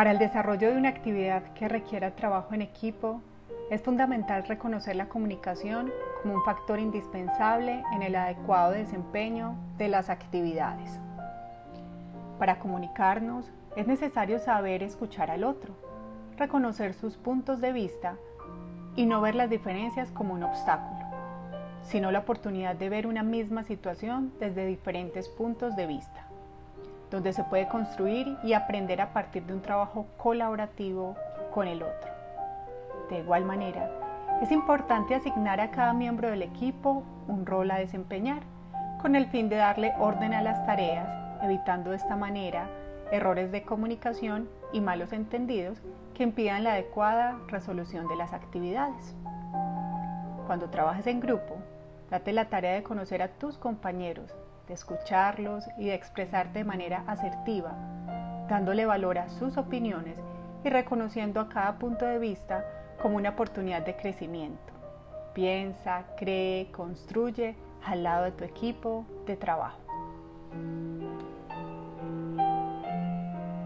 Para el desarrollo de una actividad que requiera trabajo en equipo, es fundamental reconocer la comunicación como un factor indispensable en el adecuado desempeño de las actividades. Para comunicarnos es necesario saber escuchar al otro, reconocer sus puntos de vista y no ver las diferencias como un obstáculo, sino la oportunidad de ver una misma situación desde diferentes puntos de vista, donde se puede construir y aprender a partir de un trabajo colaborativo con el otro. De igual manera, es importante asignar a cada miembro del equipo un rol a desempeñar, con el fin de darle orden a las tareas, evitando de esta manera errores de comunicación y malos entendidos que impidan la adecuada resolución de las actividades. Cuando trabajes en grupo, date la tarea de conocer a tus compañeros, de escucharlos y de expresarte de manera asertiva, dándole valor a sus opiniones y reconociendo a cada punto de vista como una oportunidad de crecimiento. Piensa, cree, construye al lado de tu equipo de trabajo.